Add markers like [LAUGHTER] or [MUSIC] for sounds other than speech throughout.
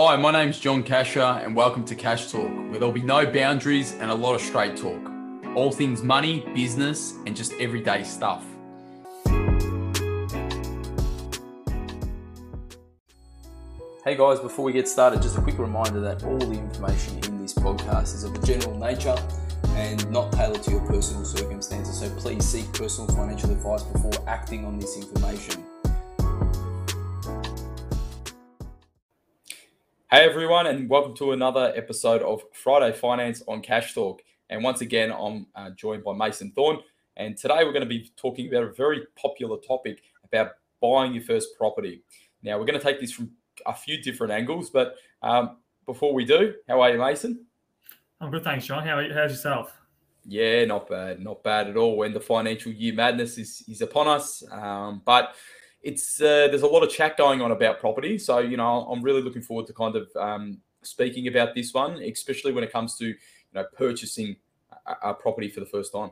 Hi, my name's John Casher, and welcome to Cash Talk, where there'll be no boundaries and a lot of straight talk. All things money, business, and just everyday stuff. Hey guys, before we get started, just a quick reminder that all the information in this podcast is of a general nature and not tailored to your personal circumstances. So please seek personal financial advice before acting on this information. Hey everyone, and welcome to another episode of Friday Finance on Cash Talk. And once again, I'm uh, joined by Mason Thorne. And today we're going to be talking about a very popular topic about buying your first property. Now, we're going to take this from a few different angles, but um, before we do, how are you, Mason? I'm good, thanks, John. How are you, how's yourself? Yeah, not bad, not bad at all. When the financial year madness is, is upon us, um, but it's uh, there's a lot of chat going on about property. So you know, I'm really looking forward to kind of um, speaking about this one, especially when it comes to you know purchasing a, a property for the first time.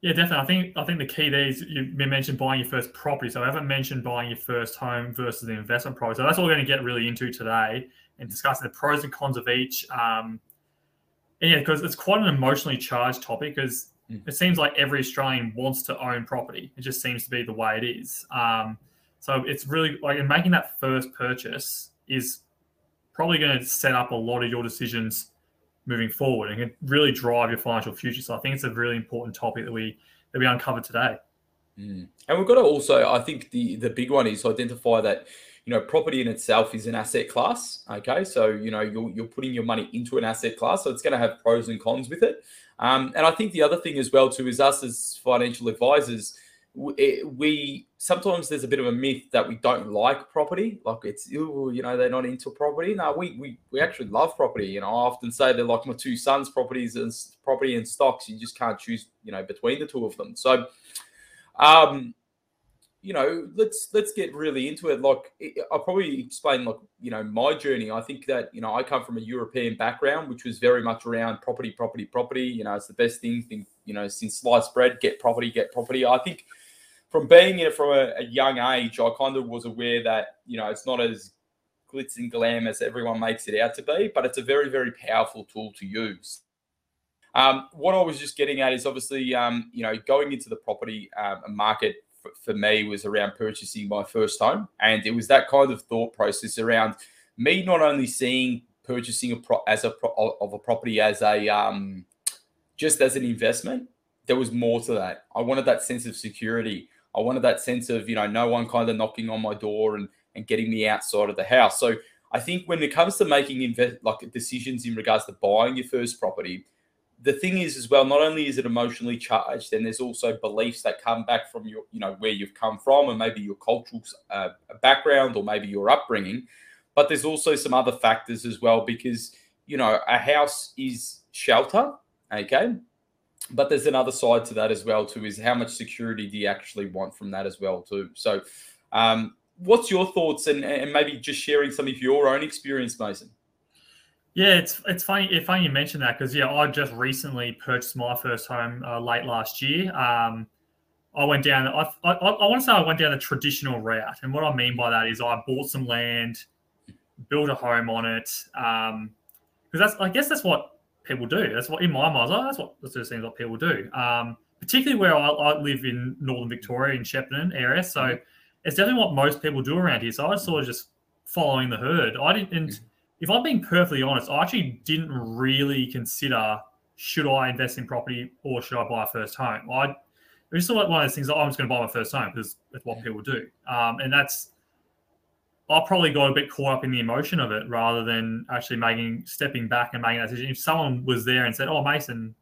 Yeah, definitely. I think I think the key there is you mentioned buying your first property. So I haven't mentioned buying your first home versus the investment property. So that's what we're going to get really into today and discussing the pros and cons of each. Um, and yeah, because it's quite an emotionally charged topic because Mm. It seems like every Australian wants to own property. It just seems to be the way it is. Um, so it's really like, in making that first purchase is probably going to set up a lot of your decisions moving forward and can really drive your financial future. So I think it's a really important topic that we that we uncovered today. Mm. And we've got to also, I think the the big one is identify that you know property in itself is an asset class. Okay, so you know you're you're putting your money into an asset class, so it's going to have pros and cons with it. Um, and I think the other thing as well too is us as financial advisors, we, we, sometimes there's a bit of a myth that we don't like property, like it's you know they're not into property. No, we we we actually love property. You know, I often say they're like my two sons' properties and property and stocks. You just can't choose you know between the two of them. So. Um, you know, let's let's get really into it. Like, I'll probably explain like you know my journey. I think that you know I come from a European background, which was very much around property, property, property. You know, it's the best thing. Think you know since sliced bread, get property, get property. I think from being in it from a, a young age, I kind of was aware that you know it's not as glitz and glam as everyone makes it out to be, but it's a very very powerful tool to use. Um, what I was just getting at is obviously, um, you know, going into the property um, market for, me was around purchasing my first home, and it was that kind of thought process around me not only seeing purchasing a pro- as a pro- of a property as a um, just as an investment. There was more to that. I wanted that sense of security. I wanted that sense of you know no one kind of knocking on my door and and getting me outside of the house. So I think when it comes to making invest like decisions in regards to buying your first property, the thing is as well not only is it emotionally charged then there's also beliefs that come back from your you know where you've come from and maybe your cultural uh, background or maybe your upbringing. But there's also some other factors as well because you know a house is shelter okay? But there's another side to that as well too is how much security do you actually want from that as well too? So um, what's your thoughts and, and maybe just sharing some of your own experience mason yeah, it's it's funny. It's funny you mentioned that because yeah, I just recently purchased my first home uh, late last year. Um, I went down. I, I, I want to say I went down the traditional route, and what I mean by that is I bought some land, built a home on it. Because um, that's I guess that's what people do. That's what in my mind. Oh, that's what that sort of seems what people do. Um, particularly where I, I, live in northern Victoria in Shepparton area, so mm-hmm. it's definitely what most people do around here. So I was sort of just following the herd. I didn't. And, mm-hmm if I'm being perfectly honest, I actually didn't really consider should I invest in property or should I buy a first home. I it was sort of like one of those things that I'm just going to buy my first home because it's what people do, um, and that's I probably got a bit caught up in the emotion of it rather than actually making stepping back and making that decision. If someone was there and said, "Oh, Mason,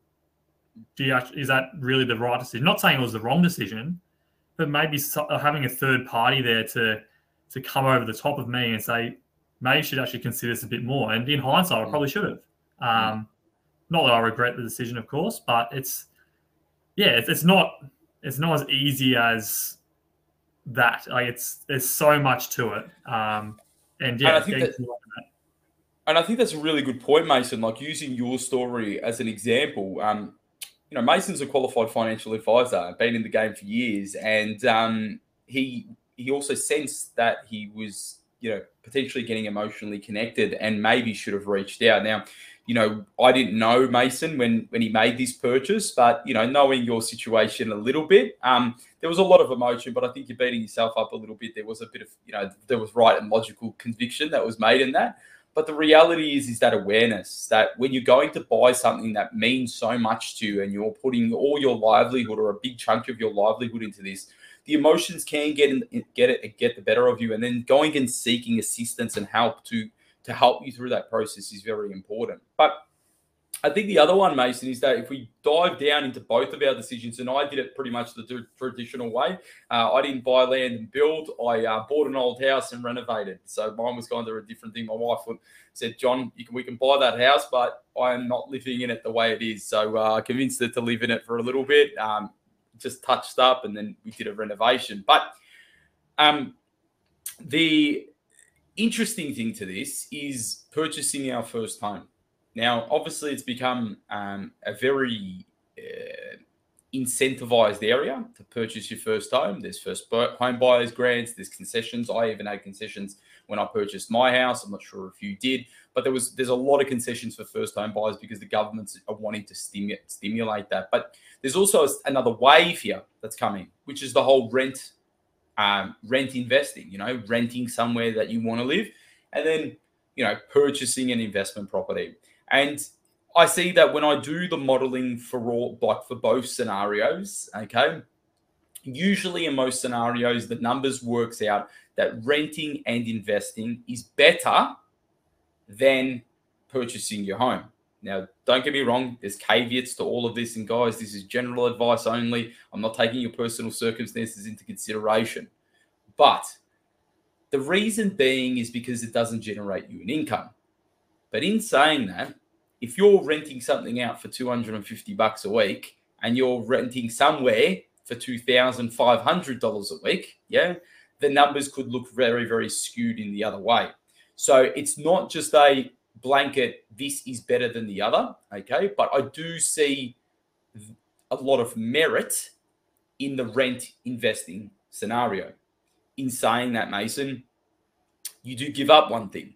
do you actually, is that really the right decision?" Not saying it was the wrong decision, but maybe having a third party there to to come over the top of me and say, maybe should actually consider this a bit more. And in hindsight, I mm. probably should have. Um, not that I regret the decision, of course, but it's yeah, it's, it's not it's not as easy as that. Like it's there's so much to it. Um, and yeah, and I think that, and I think that's a really good point, Mason. Like using your story as an example. Um, you know, Mason's a qualified financial advisor, been in the game for years, and um, he he also sensed that he was you know, potentially getting emotionally connected and maybe should have reached out. Now, you know, I didn't know Mason when when he made this purchase, but you know, knowing your situation a little bit, um, there was a lot of emotion. But I think you're beating yourself up a little bit. There was a bit of, you know, there was right and logical conviction that was made in that. But the reality is, is that awareness that when you're going to buy something that means so much to you, and you're putting all your livelihood or a big chunk of your livelihood into this, the emotions can get in, get it get the better of you, and then going and seeking assistance and help to to help you through that process is very important. But I think the other one, Mason, is that if we dive down into both of our decisions, and I did it pretty much the traditional way, uh, I didn't buy land and build. I uh, bought an old house and renovated. So mine was kind of a different thing. My wife said, "John, can, we can buy that house, but I am not living in it the way it is." So uh, I convinced her to live in it for a little bit, um, just touched up, and then we did a renovation. But um, the interesting thing to this is purchasing our first home. Now, obviously, it's become um, a very uh, incentivized area to purchase your first home. There's first home buyers grants, there's concessions. I even had concessions when I purchased my house. I'm not sure if you did, but there was there's a lot of concessions for first home buyers because the governments are wanting to stimulate stimulate that. But there's also another wave here that's coming, which is the whole rent um, rent investing, you know, renting somewhere that you want to live, and then, you know, purchasing an investment property. And I see that when I do the modeling for all, like for both scenarios, okay, usually in most scenarios, the numbers works out that renting and investing is better than purchasing your home. Now, don't get me wrong, there's caveats to all of this. And guys, this is general advice only. I'm not taking your personal circumstances into consideration. But the reason being is because it doesn't generate you an income. But in saying that, if you're renting something out for 250 bucks a week and you're renting somewhere for $2,500 a week, yeah, the numbers could look very, very skewed in the other way. So it's not just a blanket, this is better than the other. Okay. But I do see a lot of merit in the rent investing scenario. In saying that, Mason, you do give up one thing,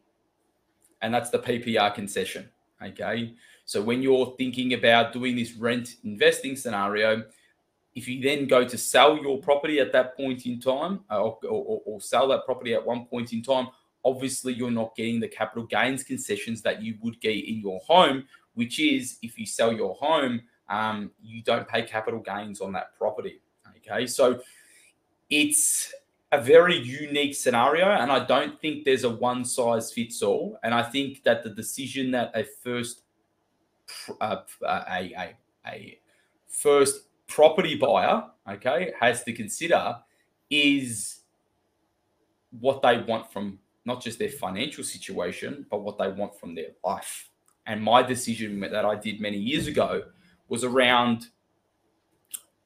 and that's the PPR concession. Okay. So when you're thinking about doing this rent investing scenario, if you then go to sell your property at that point in time uh, or, or, or, sell that property at one point in time, obviously you're not getting the capital gains concessions that you would get in your home, which is if you sell your home, um, you don't pay capital gains on that property. Okay, so it's a very unique scenario, and I don't think there's a one size fits all. And I think that the decision that a first uh, a, a, a first property buyer, okay, has to consider is what they want from not just their financial situation, but what they want from their life. And my decision that I did many years ago was around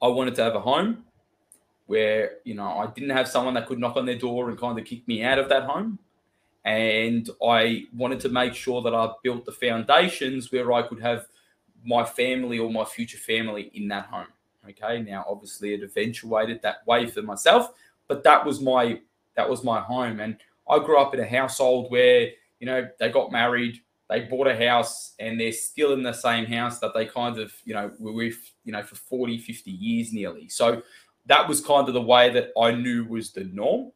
I wanted to have a home where, you know, I didn't have someone that could knock on their door and kind of kick me out of that home. And I wanted to make sure that I built the foundations where I could have my family or my future family in that home. Okay. Now, obviously, it eventuated that way for myself, but that was my that was my home. And I grew up in a household where, you know, they got married, they bought a house, and they're still in the same house that they kind of, you know, were with, you know, for 40, 50 years nearly. So that was kind of the way that I knew was the norm.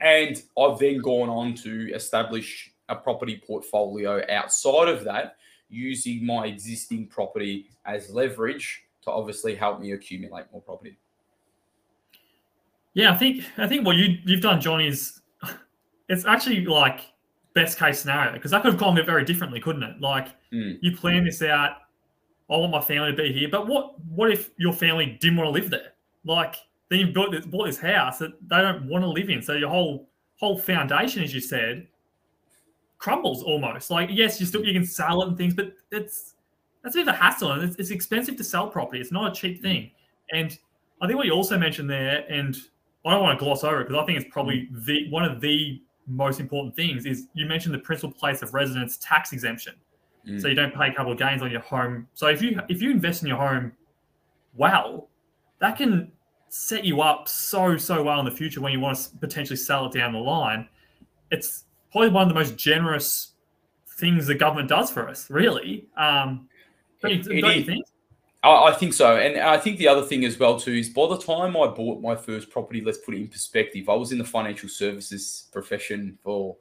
And I've then gone on to establish a property portfolio outside of that using my existing property as leverage to obviously help me accumulate more property. Yeah, I think I think what you you've done, John, is [LAUGHS] it's actually like best case scenario because that could have gone very differently, couldn't it? Like mm. you plan this out. I want my family to be here, but what what if your family didn't want to live there? Like then you've built this, bought this house that they don't want to live in, so your whole whole foundation, as you said, crumbles almost. Like yes, you still you can sell it and things, but it's that's a bit of a hassle and it's, it's expensive to sell property. It's not a cheap thing. And I think what you also mentioned there, and I don't want to gloss over it because I think it's probably the one of the most important things is you mentioned the principal place of residence tax exemption. Mm. So you don't pay capital gains on your home. So if you if you invest in your home well, that can set you up so so well in the future when you want to potentially sell it down the line. it's probably one of the most generous things the government does for us, really. Um, don't, It don't you think? I, I think so, and I think the other thing as well too is by the time I bought my first property, let's put it in perspective, I was in the financial services profession for,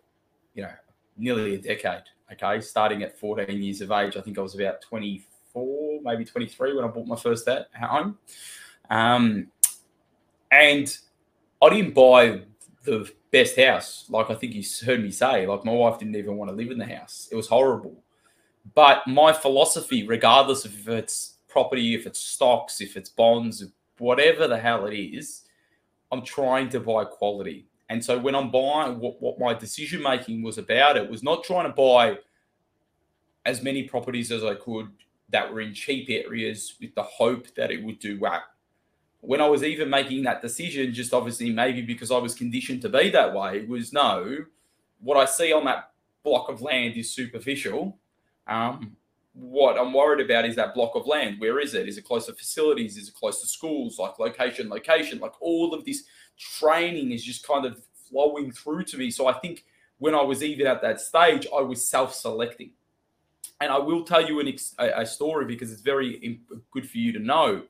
you know, nearly a decade. Okay, starting at 14 years of age, I think I was about 24, maybe 23 when I bought my first at home, um, and I didn't buy the best house. Like I think you heard me say, like my wife didn't even want to live in the house. It was horrible. But my philosophy, regardless of if it's property, if it's stocks, if it's bonds, whatever the hell it is, I'm trying to buy quality. And so when I'm buying, what, what my decision making was about it was not trying to buy as many properties as I could that were in cheap areas with the hope that it would do well. When I was even making that decision, just obviously maybe because I was conditioned to be that way, was no, what I see on that block of land is superficial. Um, what I'm worried about is that block of land. Where is it? Is it close to facilities? Is it close to schools? Like location, location, like all of this training is just kind of flowing through to me. So I think when I was even at that stage, I was self selecting. And I will tell you an a, story because it's very good for you to know.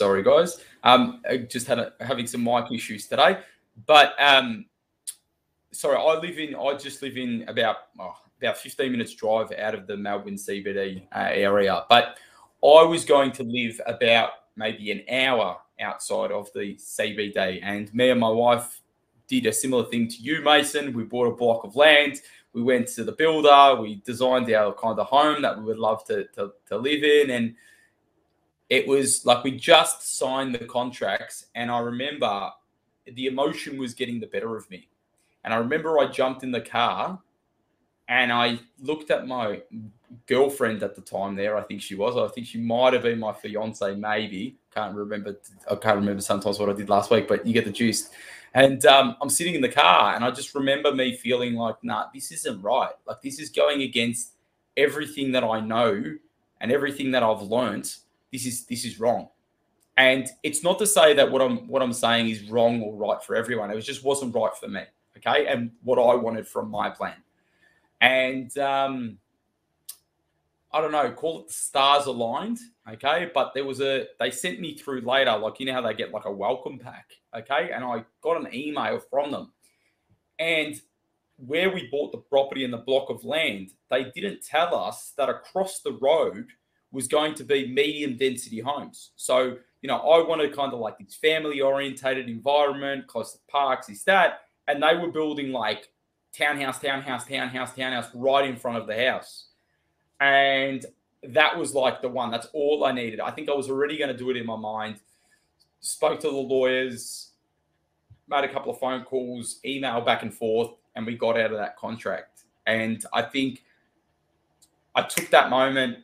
Sorry, guys. Um, I just had a, having some mic issues today, but um, sorry, I live in. I just live in about oh, about fifteen minutes drive out of the Melbourne CBD uh, area, but I was going to live about maybe an hour outside of the CBD, and me and my wife did a similar thing to you, Mason. We bought a block of land. We went to the builder. We designed our kind of home that we would love to, to, to live in, and it was like we just signed the contracts and i remember the emotion was getting the better of me. And i remember i jumped in the car and i looked at my girlfriend at the time there i think she was. I think she might have been my fiance maybe. Can't remember i can't remember sometimes what i did last week but you get the gist. And um, i'm sitting in the car and i just remember me feeling like nah this isn't right. Like this is going against everything that i know and everything that i've learned this is this is wrong. And it's not to say that what i'm what i'm saying is wrong or right for everyone. It just wasn't right for me okay? And what i wanted from my plan. And um i don't know call it the stars aligned okay? But there was a they sent me through later like you know how they get like a welcome pack okay? And i got an email from them. And where we bought the property and the block of land they didn't tell us that across the road was going to be medium density homes. So, you know, I wanted kind of like this family orientated environment, close to parks, is that. And they were building like townhouse, townhouse, townhouse, townhouse right in front of the house. And that was like the one. That's all I needed. I think I was already going to do it in my mind. Spoke to the lawyers, made a couple of phone calls, email back and forth, and we got out of that contract. And I think I took that moment,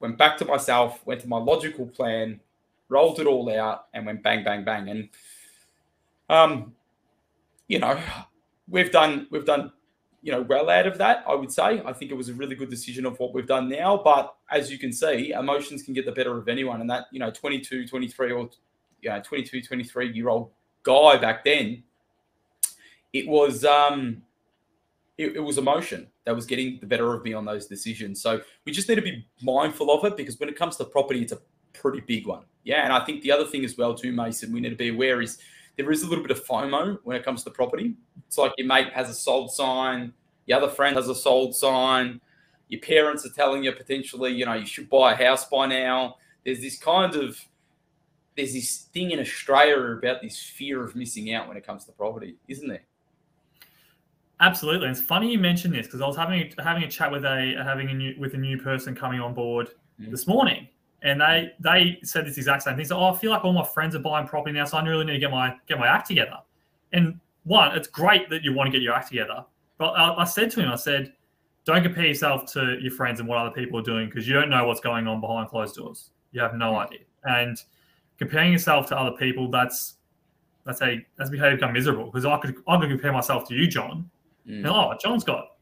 went back to myself, went to my logical plan, rolled it all out, and went bang, bang, bang. And um, you know, we've done we've done you know well out of that. I would say. I think it was a really good decision of what we've done now. But as you can see, emotions can get the better of anyone, and that you know, 22, 23, or know, 22, 23 year old guy back then, it was um, it, it was emotion that was getting the better of me on those decisions. So we just need to be mindful of it because when it comes to property, it's a pretty big one. Yeah. And I think the other thing as well, too, Mason, we need to be aware is there is a little bit of FOMO when it comes to property. It's like your mate has a sold sign, your other friend has a sold sign, your parents are telling you potentially, you know, you should buy a house by now. There's this kind of there's this thing in Australia about this fear of missing out when it comes to property, isn't there? Absolutely, and it's funny you mentioned this because I was having having a chat with a having a new with a new person coming on board Mhm. this morning, and they they said this exact same thing. So, oh, I feel like all my friends are buying property now, so I really need to get my get my act together. And one, it's great that you want to get your act together, but I, I said to him, I said, don't compare yourself to your friends and what other people are doing because you don't know what's going on behind closed doors. You have no idea, and comparing yourself to other people, that's that's a that's you become miserable. Because I could I could compare myself to you, John. Mm. Oh, John's got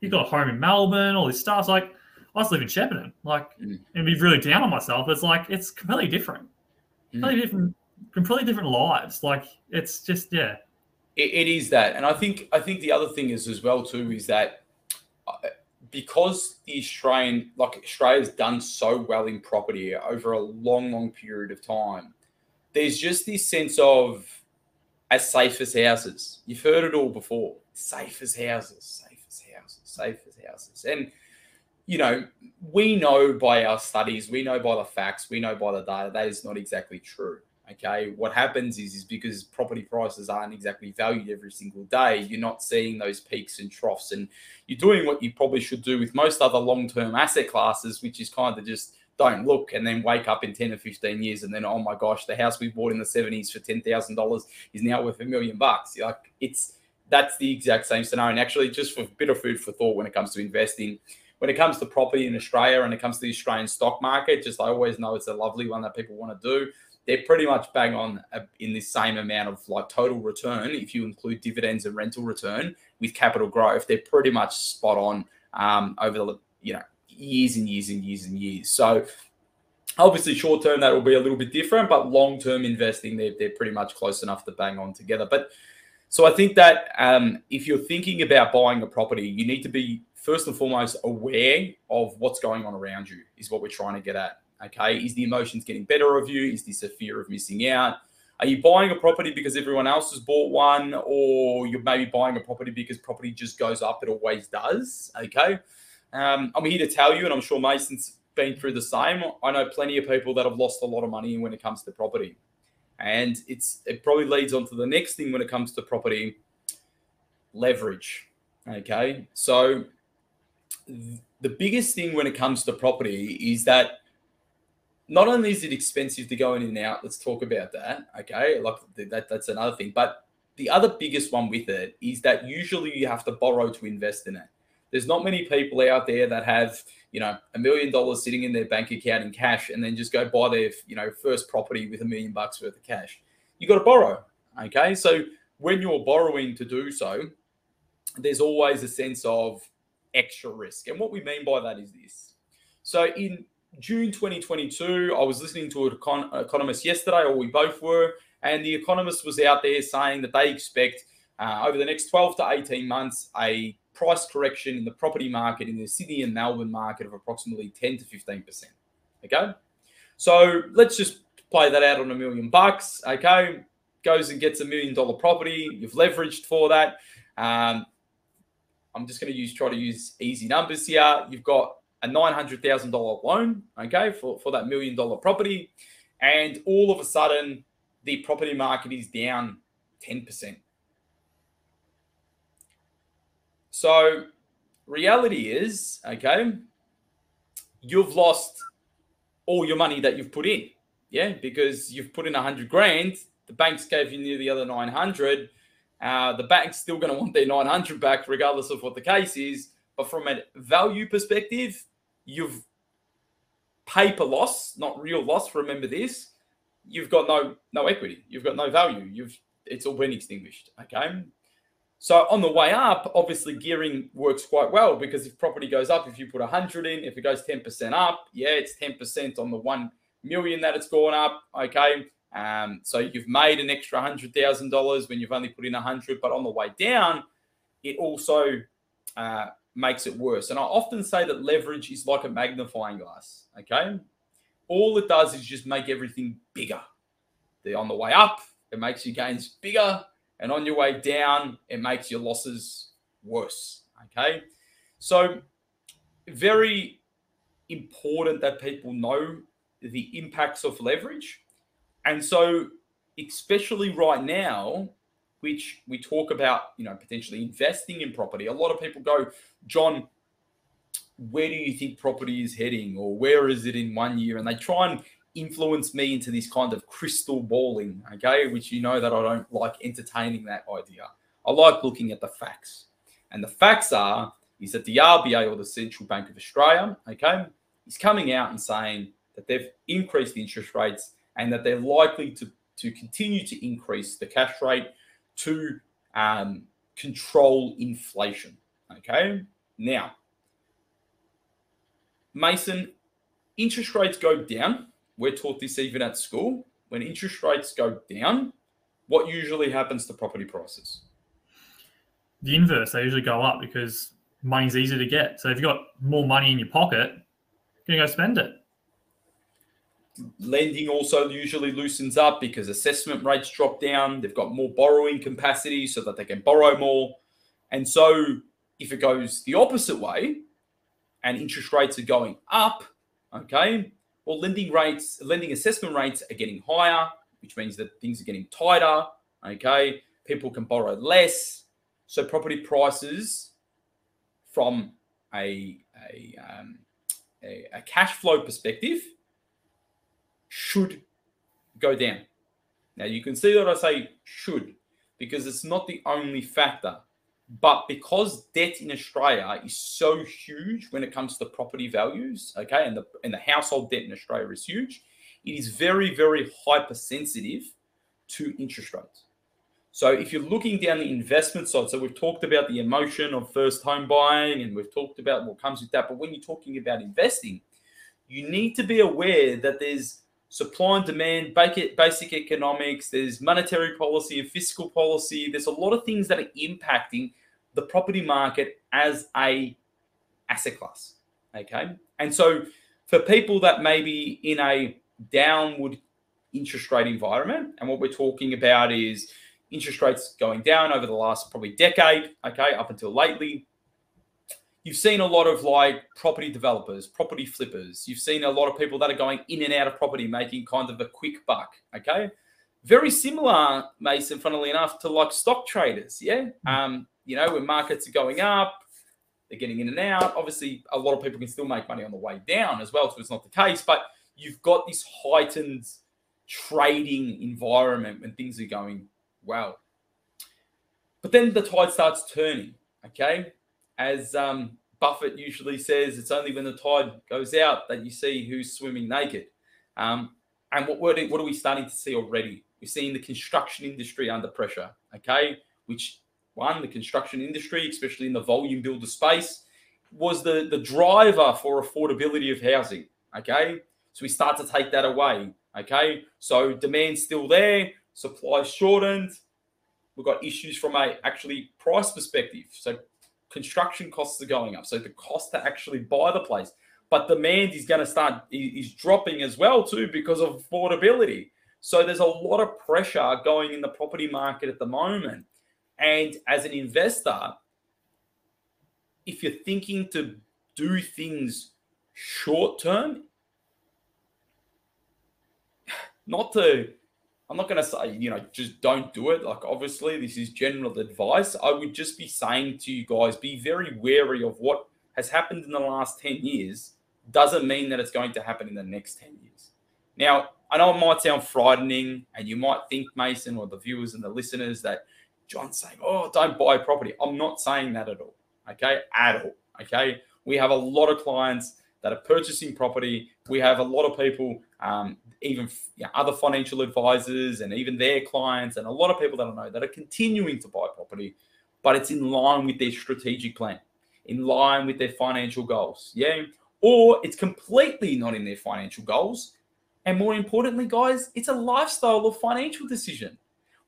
he's got a home in Melbourne, all this stuff. It's like I just live in Shepparton, like, Mm. and be really down on myself. It's like it's completely different, Mm. completely different, completely different lives. Like it's just yeah, It, it is that, and I think I think the other thing is as well too is that uh, because the Australian like Australia's done so well in property over a long, long period of time. There's just this sense of as safe as houses. You've heard it all before. Safe as houses, safe as houses, safe as houses, and you know we know by our studies, we know by the facts, we know by the data that is not exactly true. Okay, what happens is is because property prices aren't exactly valued every single day, you're not seeing those peaks and troughs, and you're doing what you probably should do with most other long-term asset classes, which is kind of just don't look and then wake up in 10 or 15 years and then oh my gosh, the house we bought in the 70s for ten thousand dollars is now worth a million bucks. Like it's that's the exact same scenario. And actually, just for a bit of food for thought when it comes to investing, when it comes to property in Australia and it comes to the Australian stock market, just I always know it's a lovely one that people want to do they're pretty much bang on uh, in the same amount of like total return if you include dividends and rental return with capital growth they're pretty much spot on um, over the you know years and years and years and years so obviously short term that will be a little bit different but long term investing they're, they're pretty much close enough to bang on together but so i think that um, if you're thinking about buying a property you need to be first and foremost aware of what's going on around you is what we're trying to get at Okay, is the emotions getting better of you? Is this a fear of missing out? Are you buying a property because everyone else has bought one, or you're maybe buying a property because property just goes up? It always does. Okay, um, I'm here to tell you, and I'm sure Mason's been through the same. I know plenty of people that have lost a lot of money when it comes to property, and it's it probably leads on to the next thing when it comes to property leverage. Okay, so th- the biggest thing when it comes to property is that not only is it expensive to go in and out, let's talk about that. Okay, like that, that's another thing. But the other biggest one with it is that usually you have to borrow to invest in it. There's not many people out there that have, you know, a million dollars sitting in their bank account in cash and then just go buy their, you know, first property with a million bucks worth of cash. You got to borrow. Okay, so when you're borrowing to do so, there's always a sense of extra risk. And what we mean by that is this. So in June 2022, I was listening to an econ- economist yesterday, or we both were, and the economist was out there saying that they expect uh, over the next 12 to 18 months a price correction in the property market in the Sydney and Melbourne market of approximately 10 to 15%. Okay. So let's just play that out on a million bucks. Okay. Goes and gets a million dollar property. You've leveraged for that. Um, I'm just going to use try to use easy numbers here. You've got a $900,000 loan, okay, for, for that million dollar property. And all of a sudden, the property market is down 10%. So, reality is, okay, you've lost all your money that you've put in. Yeah, because you've put in 100 grand, the banks gave you near the other 900. Uh, the bank's still going to want their 900 back, regardless of what the case is. But from a value perspective, you've paper loss, not real loss. Remember this. You've got no no equity. You've got no value. You've it's all been extinguished. Okay. So on the way up, obviously gearing works quite well because if property goes up, if you put 100 in, if it goes 10% up, yeah, it's 10% on the 1 million that it's gone up. Okay. Um, so you've made an extra $100,000 when you've only put in 100, but on the way down, it also uh, makes it worse. And I often say that leverage is like a magnifying glass. Okay. All it does is just make everything bigger. The, on the way up, it makes your gains bigger. And on your way down, it makes your losses worse. Okay. So, very important that people know the impacts of leverage. And so, especially right now, which we talk about, you know, potentially investing in property. A lot of people go, John, where do you think property is heading, or where is it in one year? And they try and influence me into this kind of crystal balling, okay, which you know that I don't like entertaining that idea. I like looking at the facts. And the facts are is that the RBA or the Central Bank of Australia, okay, is coming out and saying that they've increased the interest rates and that they're likely to, to continue to increase the cash rate to um, control inflation. Okay. Now, Mason, interest rates go down. We're taught this even at school. When interest rates go down, what usually happens to property prices? The inverse, they usually go up because money's easy to get. So if you've got more money in your pocket, you're going to go spend it. Lending also usually loosens up because assessment rates drop down. They've got more borrowing capacity so that they can borrow more. And so if it goes the opposite way and interest rates are going up, okay, well, lending rates, lending assessment rates are getting higher, which means that things are getting tighter, okay, people can borrow less. So property prices from a, a, um, a, a cash flow perspective should go down. Now you can see that I say should because it's not the only factor. But because debt in Australia is so huge when it comes to property values, okay, and the and the household debt in Australia is huge, it is very, very hypersensitive to interest rates. So if you're looking down the investment side, so we've talked about the emotion of first home buying and we've talked about what comes with that. But when you're talking about investing, you need to be aware that there's supply and demand, basic economics, there's monetary policy and fiscal policy. There's a lot of things that are impacting the property market as a asset class. Okay. And so for people that may be in a downward interest rate environment, and what we're talking about is interest rates going down over the last probably decade, okay, up until lately. You've seen a lot of like property developers, property flippers. You've seen a lot of people that are going in and out of property, making kind of a quick buck, okay? Very similar, Mason, funnily enough, to like stock traders, yeah? Hmm. Um, you know, when markets are going up, they're getting in and out. Obviously, a lot of people can still make money on the way down as well, so it's not the case. But you've got this heightened trading environment when things are going well. But then the tide starts turning, okay? As um, Buffett usually says, it's only when the tide goes out that you see who's swimming naked. Um, and what, what are we starting to see already? We're seeing the construction industry under pressure, okay? Which one, the construction industry, especially in the volume builder space, was the, the driver for affordability of housing. Okay. So we start to take that away. Okay. So demand's still there, supply shortened. We've got issues from a actually price perspective. So construction costs are going up. So the cost to actually buy the place. But demand is going to start is dropping as well too because of affordability. So there's a lot of pressure going in the property market at the moment. And as an investor, if you're thinking to do things short term, not to, I'm not going to say, you know, just don't do it. Like, obviously, this is general advice. I would just be saying to you guys be very wary of what has happened in the last 10 years doesn't mean that it's going to happen in the next 10 years. Now, I know it might sound frightening, and you might think, Mason, or the viewers and the listeners, that John's saying, oh, don't buy property. I'm not saying that at all. Okay. At all. Okay. We have a lot of clients that are purchasing property. We have a lot of people, um, even you know, other financial advisors and even their clients, and a lot of people that I know that are continuing to buy property, but it's in line with their strategic plan, in line with their financial goals. Yeah. Or it's completely not in their financial goals. And more importantly, guys, it's a lifestyle or financial decision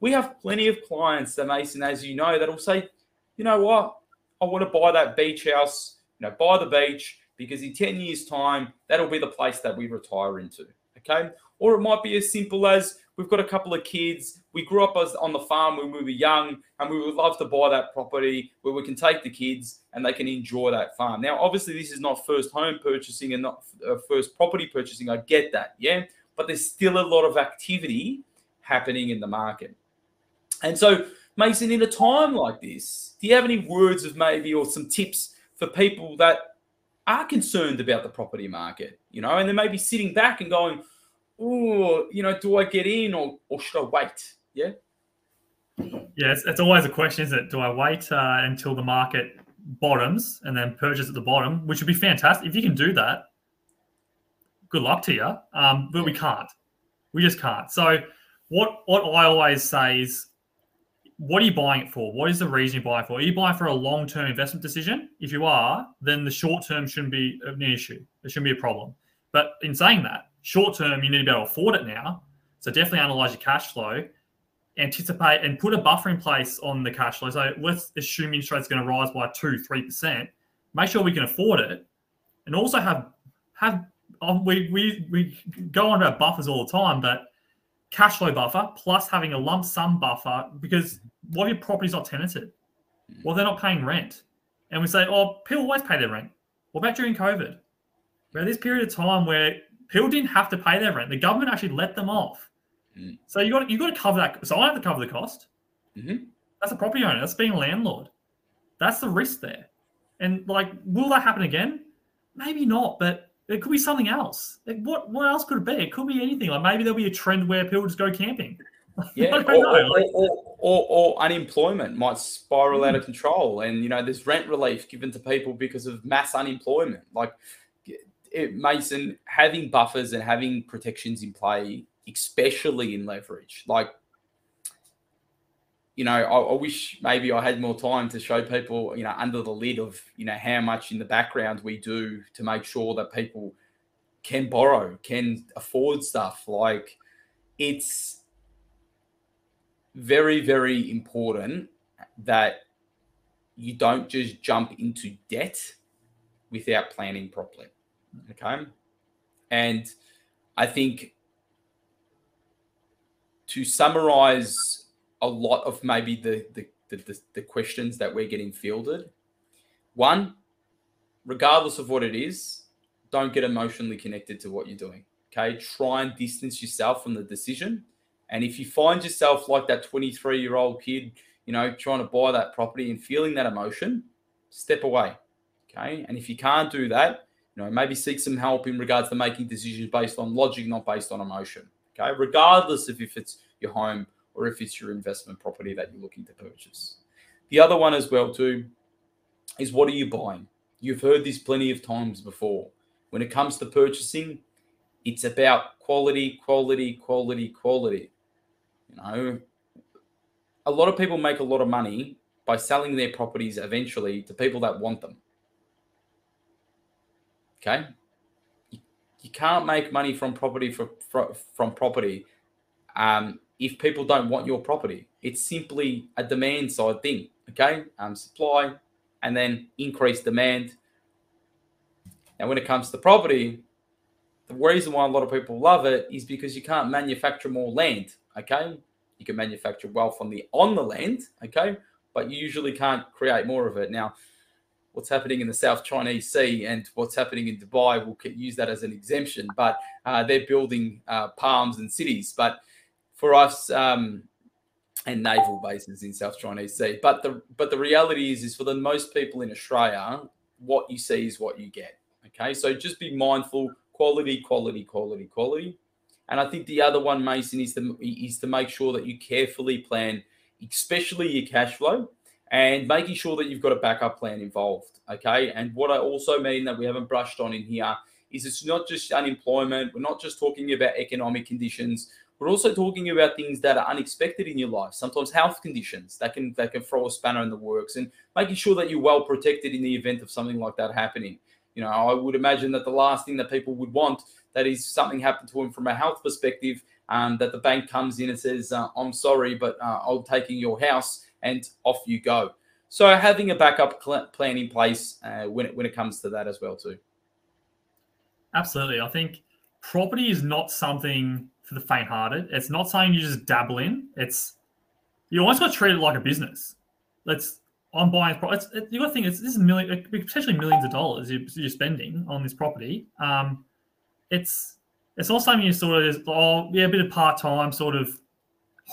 we have plenty of clients that Mason, as you know, that will say, you know what, I want to buy that beach house, you know, buy the beach because in 10 years' time, that'll be the place that we retire into. Okay. Or it might be as simple as we've got a couple of kids. We grew up as, on the farm when we were young, and we would love to buy that property where we can take the kids and they can enjoy that farm. Now, obviously, this is not first home purchasing and not uh, first property purchasing. I get that. Yeah. But there's still a lot of activity happening in the market. And so, Mason, in a time like this, do you have any words of maybe or some tips for people that are concerned about the property market, you know, and they may be sitting back and going, oh, you know, do I get in or, or should I wait? Yeah. Yeah, it's, it's always a question, is it? Do I wait uh, until the market bottoms and then purchase at the bottom, which would be fantastic. If you can do that, good luck to you. Um, but we can't. We just can't. So, what what I always say is what are you buying it for? What is the reason you buy it for? Are you buying for a long term investment decision? If you are, then the short term shouldn't be an issue. It shouldn't be a problem. But in saying that, short term, you need to be able to afford it now. So definitely analyze your cash flow, anticipate and put a buffer in place on the cash flow. So let's assume interest rates going to rise by two, three percent. Make sure we can afford it, and also have have um, we we we go on about buffers all the time, but cash flow buffer plus having a lump sum buffer because what if your property's not tenanted? Well, they're not paying rent. And we say, oh, people always pay their rent. What about during COVID? We had this period of time where people didn't have to pay their rent. The government actually let them off. Mm. So you got you got to cover that. So I have to cover the cost. Mm-hmm. That's a property owner. That's being a landlord. That's the risk there. And like, will that happen again? Maybe not. But it could be something else. Like what what else could it be? It could be anything. Like maybe there'll be a trend where people just go camping. [LAUGHS] Yeah, or, or, or, or, unemployment might spiral out of control, and you know there's rent relief given to people because of mass unemployment. Like it, Mason, having buffers and having protections in play, especially in leverage, like you know, I, I, wish maybe I had more time to show people, you know, under the lid of, you know, how much in the background we do to make sure that people can borrow, can afford stuff. Like it's very, very important that you don't just jump into debt without planning properly. Okay. And I think to summarize a lot of maybe the, the, the, the, questions that we're getting fielded, one, regardless of what it is, don't get emotionally connected to what you're doing. Okay. Try and distance yourself from the decision and if you find yourself like that 23 year old kid, you know, trying to buy that property and feeling that emotion, step away. Okay. And if you can't do that, you know, maybe seek some help in regards to making decisions based on logic, not based on emotion. Okay. Regardless of if it's your home or if it's your investment property that you're looking to purchase. The other one as well, too, is what are you buying? You've heard this plenty of times before. When it comes to purchasing, it's about quality, quality, quality, quality. You know, a lot of people make a lot of money by selling their properties eventually to people that want them. Okay, you, can't make money from property for, for from property um, if people don't want your property. It's simply a demand side thing. Okay, um, supply and then increase demand. Now, when it comes to property, the reason why a lot of people love it is because you can't manufacture more land. Okay, you can manufacture wealth on the on the land. Okay, but you usually can't create more of it. Now, what's happening in the South Chinese Sea and what's happening in Dubai, we'll use that as an exemption. But uh, they're building uh, palms and cities. But for us, um, and naval bases in South Chinese Sea. But the but the reality is, is for the most people in Australia, what you see is what you get. Okay, so just be mindful quality, quality, quality, quality. And I think the other one, Mason, is to is to make sure that you carefully plan, especially your cash flow, and making sure that you've got a backup plan involved. Okay. And what I also mean that we haven't brushed on in here is it's not just unemployment. We're not just talking about economic conditions. We're also talking about things that are unexpected in your life. Sometimes health conditions that can that can throw a spanner in the works, and making sure that you're well protected in the event of something like that happening. You know, I would imagine that the last thing that people would want that is something happened to them from a health perspective, um, that the bank comes in and says, uh, I'm sorry, but uh, I'm taking your house and off you go. So having a backup plan in place uh, when, it, when it comes to that as well too. Absolutely. I think property is not something for the faint-hearted. It's not something you just dabble in. It's you almost got to treat it like a business. Let's I'm buying. It's, it, you got to think it's this is million, potentially millions of dollars you're, you're spending on this property. Um, it's it's not something you sort of just, oh yeah, a bit of part time sort of,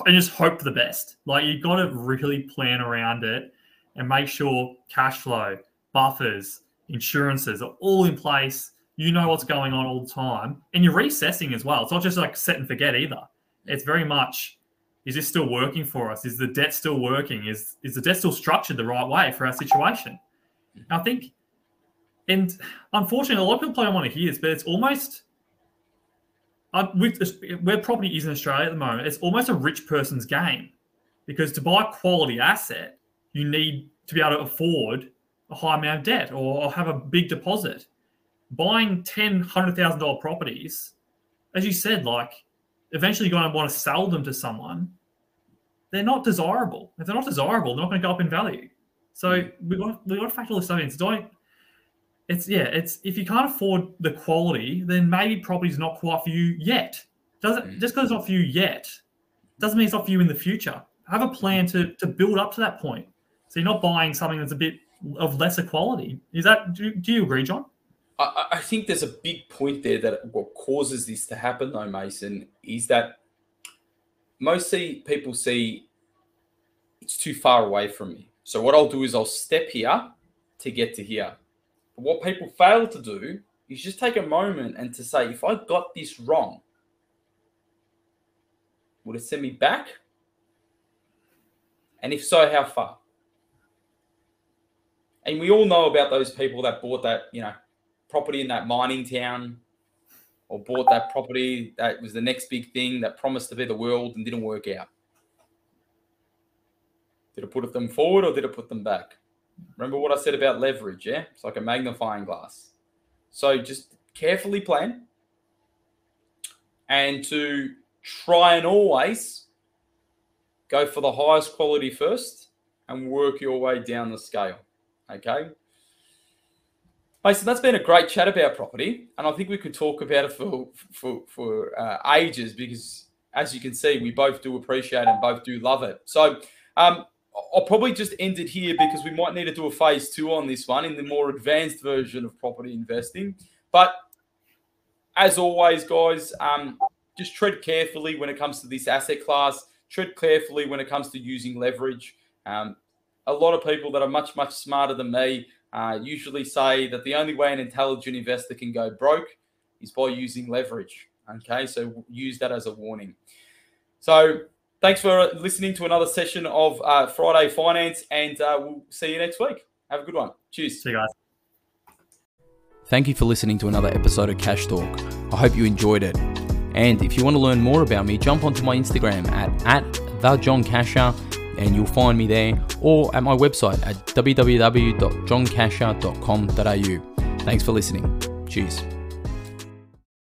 and just hope for the best. Like you've got to really plan around it and make sure cash flow, buffers, insurances are all in place. You know what's going on all the time, and you're recessing as well. It's not just like set and forget either. It's very much is this still working for us? Is the debt still working? Is is the debt still structured the right way for our situation? I think, and unfortunately, a lot of people don't want to hear this, but it's almost uh, with where property is in Australia at the moment, it's almost a rich person's game because to buy a quality asset, you need to be able to afford a high amount of debt or have a big deposit. Buying ten, hundred thousand dollar properties, as you said, like eventually you're going to want to sell them to someone. They're not desirable. If they're not desirable, they're not going to go up in value. So we got we got to factor all this stuff in. So don't. It's yeah. It's if you can't afford the quality, then maybe property's not quite for you yet. Doesn't Mm. just because it's not for you yet, doesn't mean it's not for you in the future. Have a plan to to build up to that point. So you're not buying something that's a bit of lesser quality. Is that do, do you agree, John? I, I- think there's a big point there that what causes this to happen, though, Mason, is that most see people see it's too far away from me. So what I'll do is I'll step here to get to here. But what people fail to do is just take a moment and to say, if I got this wrong, would it send me back? And if so, how far? And we all know about those people that bought that, you know, property in that mining town or bought that property that was the next big thing that promised to be the world and didn't work out. Did it put them forward or did it put them back? Remember what I said about leverage, yeah? It's like a magnifying glass. So just carefully plan and to try and always go for the highest quality first and work your way down the scale. Okay. Mason, that's been a great chat about property, and I think we could talk about it for for for uh, ages because, as you can see, we both do appreciate and both do love it. So, um, I'll probably just end it here because we might need to do a phase two on this one in the more advanced version of property investing. But as always, guys, um, just tread carefully when it comes to this asset class. Tread carefully when it comes to using leverage. Um, a lot of people that are much much smarter than me uh, usually say that the only way an intelligent investor can go broke is by using leverage. Okay, so use that as a warning. So thanks for listening to another session of uh, Friday Finance, and uh, we'll see you next week. Have a good one. Cheers. See you guys. Thank you for listening to another episode of Cash Talk. I hope you enjoyed it. And if you want to learn more about me, jump onto my Instagram at, at thejohncasher and you'll find me there or at my website at www.johncasher.com.au. Thanks for listening. Cheers.